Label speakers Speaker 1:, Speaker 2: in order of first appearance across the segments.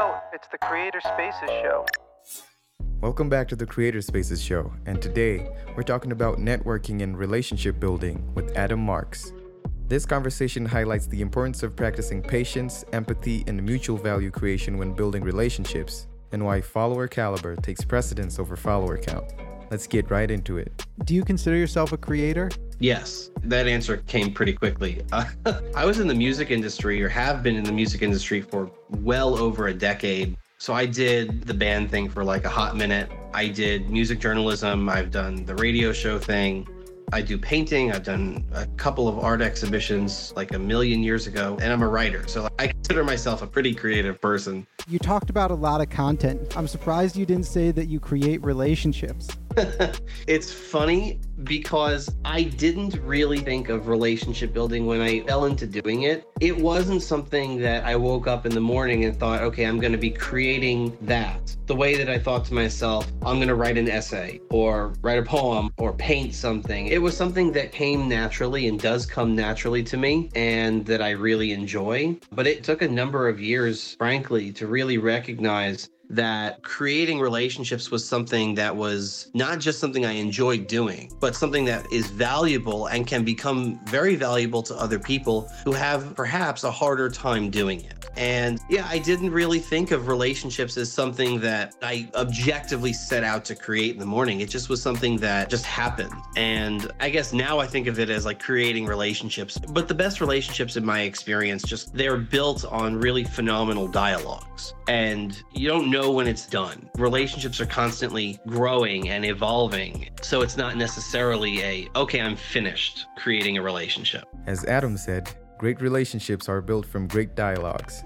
Speaker 1: know, it's the Creator Spaces Show.
Speaker 2: Welcome back to the Creator Spaces Show, and today we're talking about networking and relationship building with Adam Marx. This conversation highlights the importance of practicing patience, empathy, and mutual value creation when building relationships, and why follower caliber takes precedence over follower count. Let's get right into it.
Speaker 3: Do you consider yourself a creator?
Speaker 4: Yes, that answer came pretty quickly. Uh, I was in the music industry or have been in the music industry for well over a decade. So I did the band thing for like a hot minute. I did music journalism. I've done the radio show thing. I do painting. I've done a couple of art exhibitions like a million years ago, and I'm a writer. So I consider myself a pretty creative person.
Speaker 3: You talked about a lot of content. I'm surprised you didn't say that you create relationships.
Speaker 4: it's funny because I didn't really think of relationship building when I fell into doing it. It wasn't something that I woke up in the morning and thought, okay, I'm going to be creating that. The way that I thought to myself, I'm going to write an essay or write a poem or paint something. It was something that came naturally and does come naturally to me and that I really enjoy. But it took a number of years, frankly, to really recognize that creating relationships was something that was not just something I enjoyed doing, but something that is valuable and can become very valuable to other people who have perhaps a harder time doing it. And yeah, I didn't really think of relationships as something that I objectively set out to create in the morning. It just was something that just happened. And I guess now I think of it as like creating relationships. But the best relationships in my experience, just they're built on really phenomenal dialogues. And you don't know know when it's done. Relationships are constantly growing and evolving. So it's not necessarily a, okay, I'm finished creating a relationship.
Speaker 2: As Adam said, great relationships are built from great dialogues.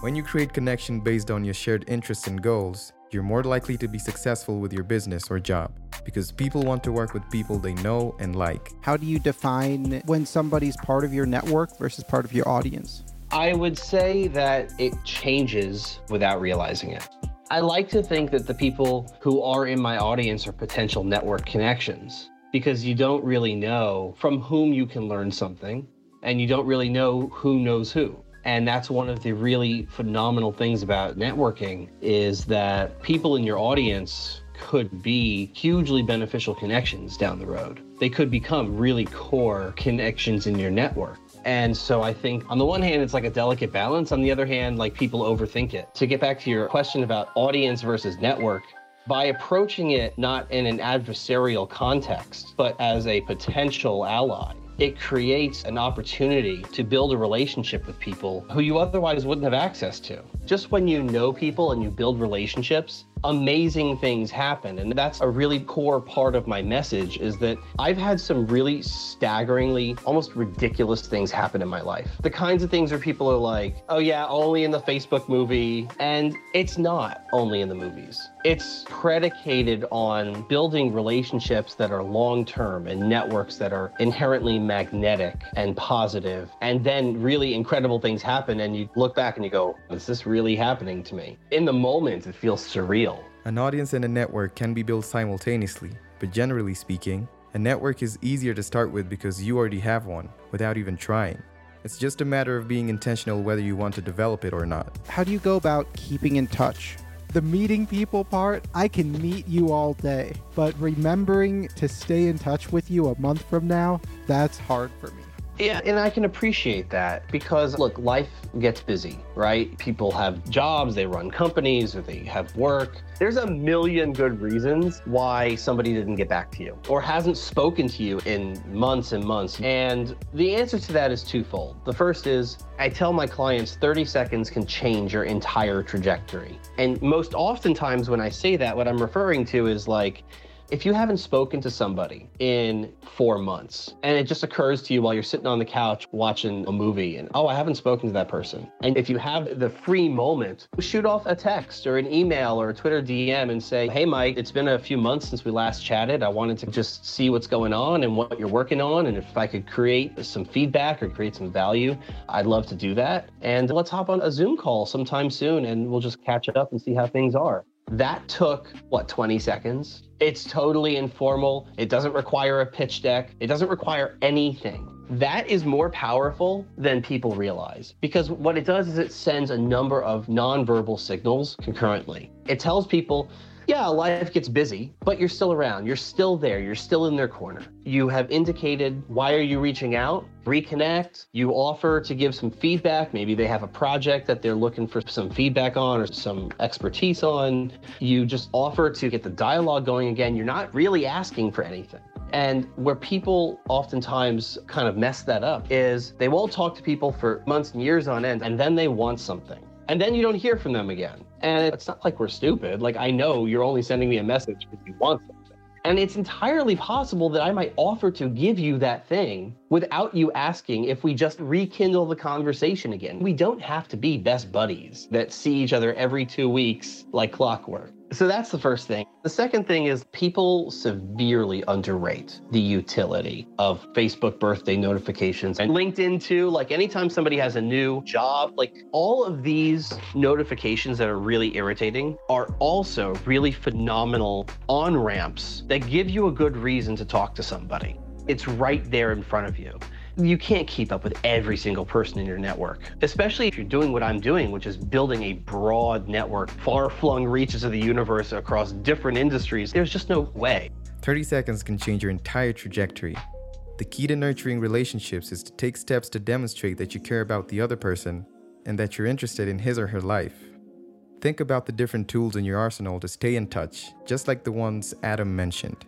Speaker 2: When you create connection based on your shared interests and goals, you're more likely to be successful with your business or job because people want to work with people they know and like.
Speaker 3: How do you define when somebody's part of your network versus part of your audience?
Speaker 4: I would say that it changes without realizing it. I like to think that the people who are in my audience are potential network connections because you don't really know from whom you can learn something and you don't really know who knows who. And that's one of the really phenomenal things about networking is that people in your audience could be hugely beneficial connections down the road. They could become really core connections in your network. And so I think on the one hand, it's like a delicate balance. On the other hand, like people overthink it. To get back to your question about audience versus network, by approaching it not in an adversarial context, but as a potential ally, it creates an opportunity to build a relationship with people who you otherwise wouldn't have access to. Just when you know people and you build relationships, amazing things happen. And that's a really core part of my message is that I've had some really staggeringly, almost ridiculous things happen in my life. The kinds of things where people are like, oh yeah, only in the Facebook movie. And it's not only in the movies. It's predicated on building relationships that are long term and networks that are inherently magnetic and positive. And then really incredible things happen. And you look back and you go, is this really happening to me? In the moment, it feels surreal.
Speaker 2: An audience and a network can be built simultaneously, but generally speaking, a network is easier to start with because you already have one without even trying. It's just a matter of being intentional whether you want to develop it or not.
Speaker 3: How do you go about keeping in touch? The meeting people part, I can meet you all day, but remembering to stay in touch with you a month from now, that's hard for me.
Speaker 4: Yeah, and I can appreciate that because look, life gets busy, right? People have jobs, they run companies, or they have work. There's a million good reasons why somebody didn't get back to you or hasn't spoken to you in months and months. And the answer to that is twofold. The first is I tell my clients 30 seconds can change your entire trajectory. And most oftentimes when I say that, what I'm referring to is like, if you haven't spoken to somebody in four months and it just occurs to you while you're sitting on the couch watching a movie and, oh, I haven't spoken to that person. And if you have the free moment, shoot off a text or an email or a Twitter DM and say, hey, Mike, it's been a few months since we last chatted. I wanted to just see what's going on and what you're working on. And if I could create some feedback or create some value, I'd love to do that. And let's hop on a Zoom call sometime soon and we'll just catch up and see how things are. That took, what, 20 seconds? It's totally informal. It doesn't require a pitch deck. It doesn't require anything. That is more powerful than people realize because what it does is it sends a number of nonverbal signals concurrently. It tells people, yeah, life gets busy, but you're still around. You're still there. You're still in their corner. You have indicated why are you reaching out? Reconnect. You offer to give some feedback. Maybe they have a project that they're looking for some feedback on or some expertise on. You just offer to get the dialogue going again. You're not really asking for anything. And where people oftentimes kind of mess that up is they won't talk to people for months and years on end, and then they want something. And then you don't hear from them again. And it's not like we're stupid. Like, I know you're only sending me a message because you want something. And it's entirely possible that I might offer to give you that thing without you asking if we just rekindle the conversation again. We don't have to be best buddies that see each other every two weeks like clockwork. So that's the first thing. The second thing is people severely underrate the utility of Facebook birthday notifications and LinkedIn too. Like anytime somebody has a new job, like all of these notifications that are really irritating are also really phenomenal on ramps that give you a good reason to talk to somebody. It's right there in front of you you can't keep up with every single person in your network, especially if you're doing what I'm doing, which is building a broad network, far flung reaches of the universe across different industries. There's just no way.
Speaker 2: 30 seconds can change your entire trajectory. The key to nurturing relationships is to take steps to demonstrate that you care about the other person and that you're interested in his or her life. Think about the different tools in your arsenal to stay in touch, just like the ones Adam mentioned.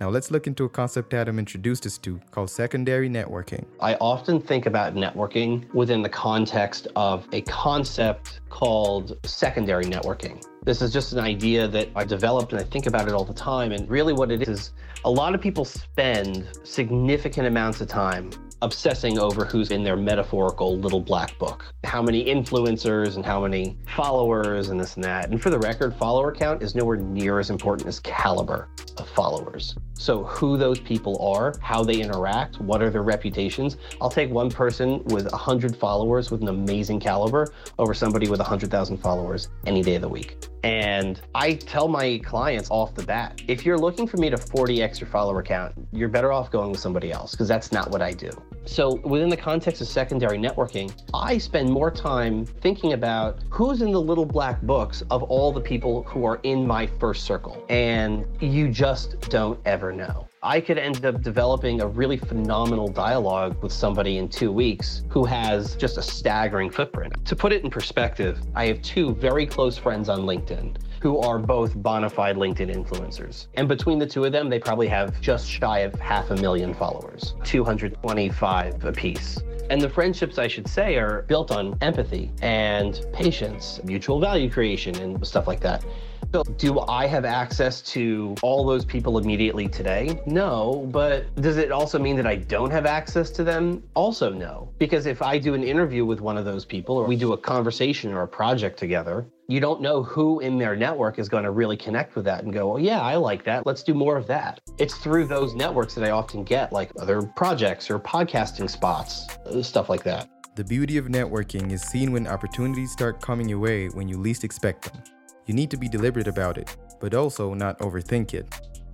Speaker 2: Now let's look into a concept Adam introduced us to called secondary networking.
Speaker 4: I often think about networking within the context of a concept called secondary networking. This is just an idea that I developed and I think about it all the time. And really, what it is, is a lot of people spend significant amounts of time obsessing over who's in their metaphorical little black book. How many influencers and how many followers and this and that. And for the record, follower count is nowhere near as important as caliber of followers. So who those people are, how they interact, what are their reputations. I'll take one person with 100 followers with an amazing caliber over somebody with 100,000 followers any day of the week. And I tell my clients off the bat, if you're looking for me to 40x your follower count, you're better off going with somebody else because that's not what I do. So within the context of secondary networking, I spend more time thinking about who's in the little black books of all the people who are in my first circle. And you just don't ever know. I could end up developing a really phenomenal dialogue with somebody in two weeks who has just a staggering footprint. To put it in perspective, I have two very close friends on LinkedIn who are both bona fide LinkedIn influencers. And between the two of them, they probably have just shy of half a million followers, 225 apiece. And the friendships, I should say, are built on empathy and patience, mutual value creation, and stuff like that. So, do I have access to all those people immediately today? No, but does it also mean that I don't have access to them? Also, no. Because if I do an interview with one of those people, or we do a conversation or a project together, you don't know who in their network is going to really connect with that and go, well, yeah, I like that. Let's do more of that. It's through those networks that I often get like other projects or podcasting spots, uh, stuff like that.
Speaker 2: The beauty of networking is seen when opportunities start coming your way when you least expect them. You need to be deliberate about it, but also not overthink it.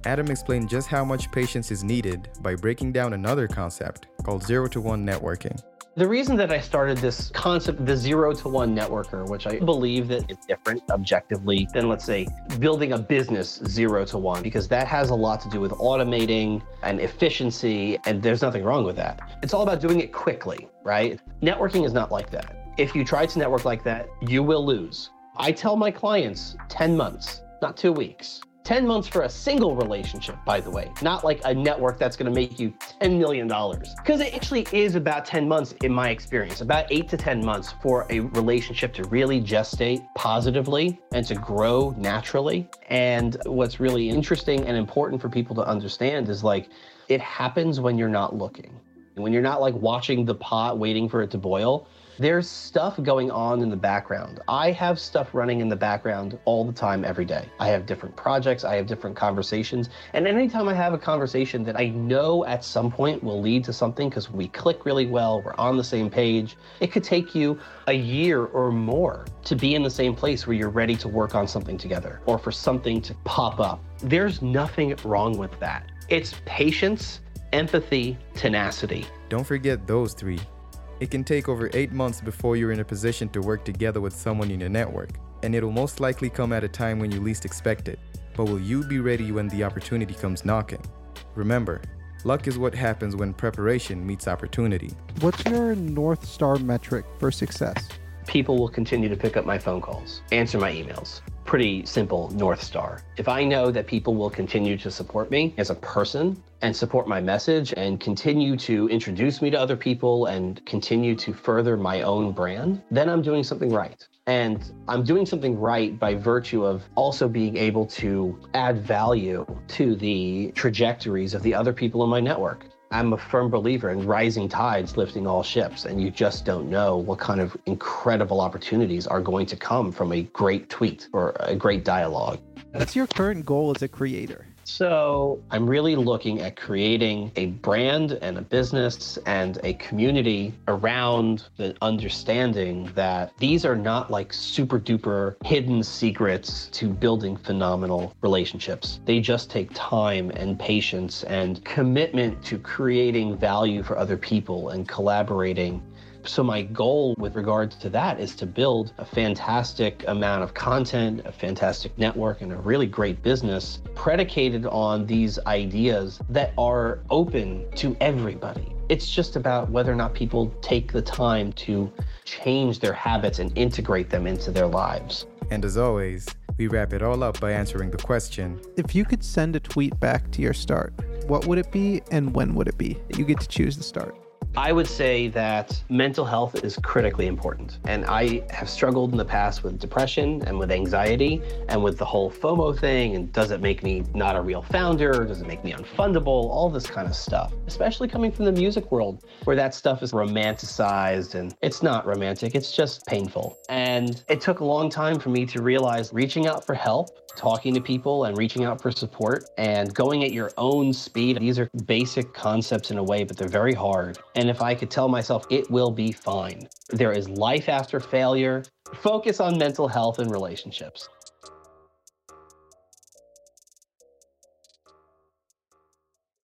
Speaker 2: Adam explained just how much patience is needed by breaking down another concept called zero to one networking.
Speaker 4: The reason that I started this concept, the zero to one networker, which I believe that is different objectively than, let's say, building a business zero to one, because that has a lot to do with automating and efficiency, and there's nothing wrong with that. It's all about doing it quickly, right? Networking is not like that. If you try to network like that, you will lose. I tell my clients 10 months, not two weeks. 10 months for a single relationship, by the way, not like a network that's gonna make you $10 million. Because it actually is about 10 months, in my experience, about eight to 10 months for a relationship to really gestate positively and to grow naturally. And what's really interesting and important for people to understand is like, it happens when you're not looking. When you're not like watching the pot waiting for it to boil, there's stuff going on in the background. I have stuff running in the background all the time, every day. I have different projects, I have different conversations. And anytime I have a conversation that I know at some point will lead to something because we click really well, we're on the same page, it could take you a year or more to be in the same place where you're ready to work on something together or for something to pop up. There's nothing wrong with that. It's patience empathy, tenacity.
Speaker 2: Don't forget those three. It can take over eight months before you're in a position to work together with someone in your network, and it'll most likely come at a time when you least expect it. But will you be ready when the opportunity comes knocking? Remember, luck is what happens when preparation meets opportunity.
Speaker 3: What's your North Star metric for success?
Speaker 4: People will continue to pick up my phone calls, answer my emails. Pretty simple North Star. If I know that people will continue to support me as a person and support my message and continue to introduce me to other people and continue to further my own brand, then I'm doing something right. And I'm doing something right by virtue of also being able to add value to the trajectories of the other people in my network. I'm a firm believer in rising tides lifting all ships, and you just don't know what kind of incredible opportunities are going to come from a great tweet or a great dialogue.
Speaker 3: What's your current goal as a creator?
Speaker 4: So I'm really looking at creating a brand and a business and a community around the understanding that these are not like super duper hidden secrets to building phenomenal relationships. They just take time and patience and commitment to creating value for other people and collaborating so my goal with regards to that is to build a fantastic amount of content, a fantastic network, and a really great business predicated on these ideas that are open to everybody. It's just about whether or not people take the time to change their habits and integrate them into their lives.
Speaker 2: And as always, we wrap it all up by answering the question
Speaker 3: If you could send a tweet back to your start, what would it be and when would it be? You get to choose the start.
Speaker 4: I would say that mental health is critically important. And I have struggled in the past with depression and with anxiety and with the whole FOMO thing. And does it make me not a real founder? Does it make me unfundable? All this kind of stuff, especially coming from the music world where that stuff is romanticized and it's not romantic, it's just painful. And it took a long time for me to realize reaching out for help talking to people and reaching out for support and going at your own speed. These are basic concepts in a way, but they're very hard. And if I could tell myself, it will be fine. There is life after failure. Focus on mental health and relationships.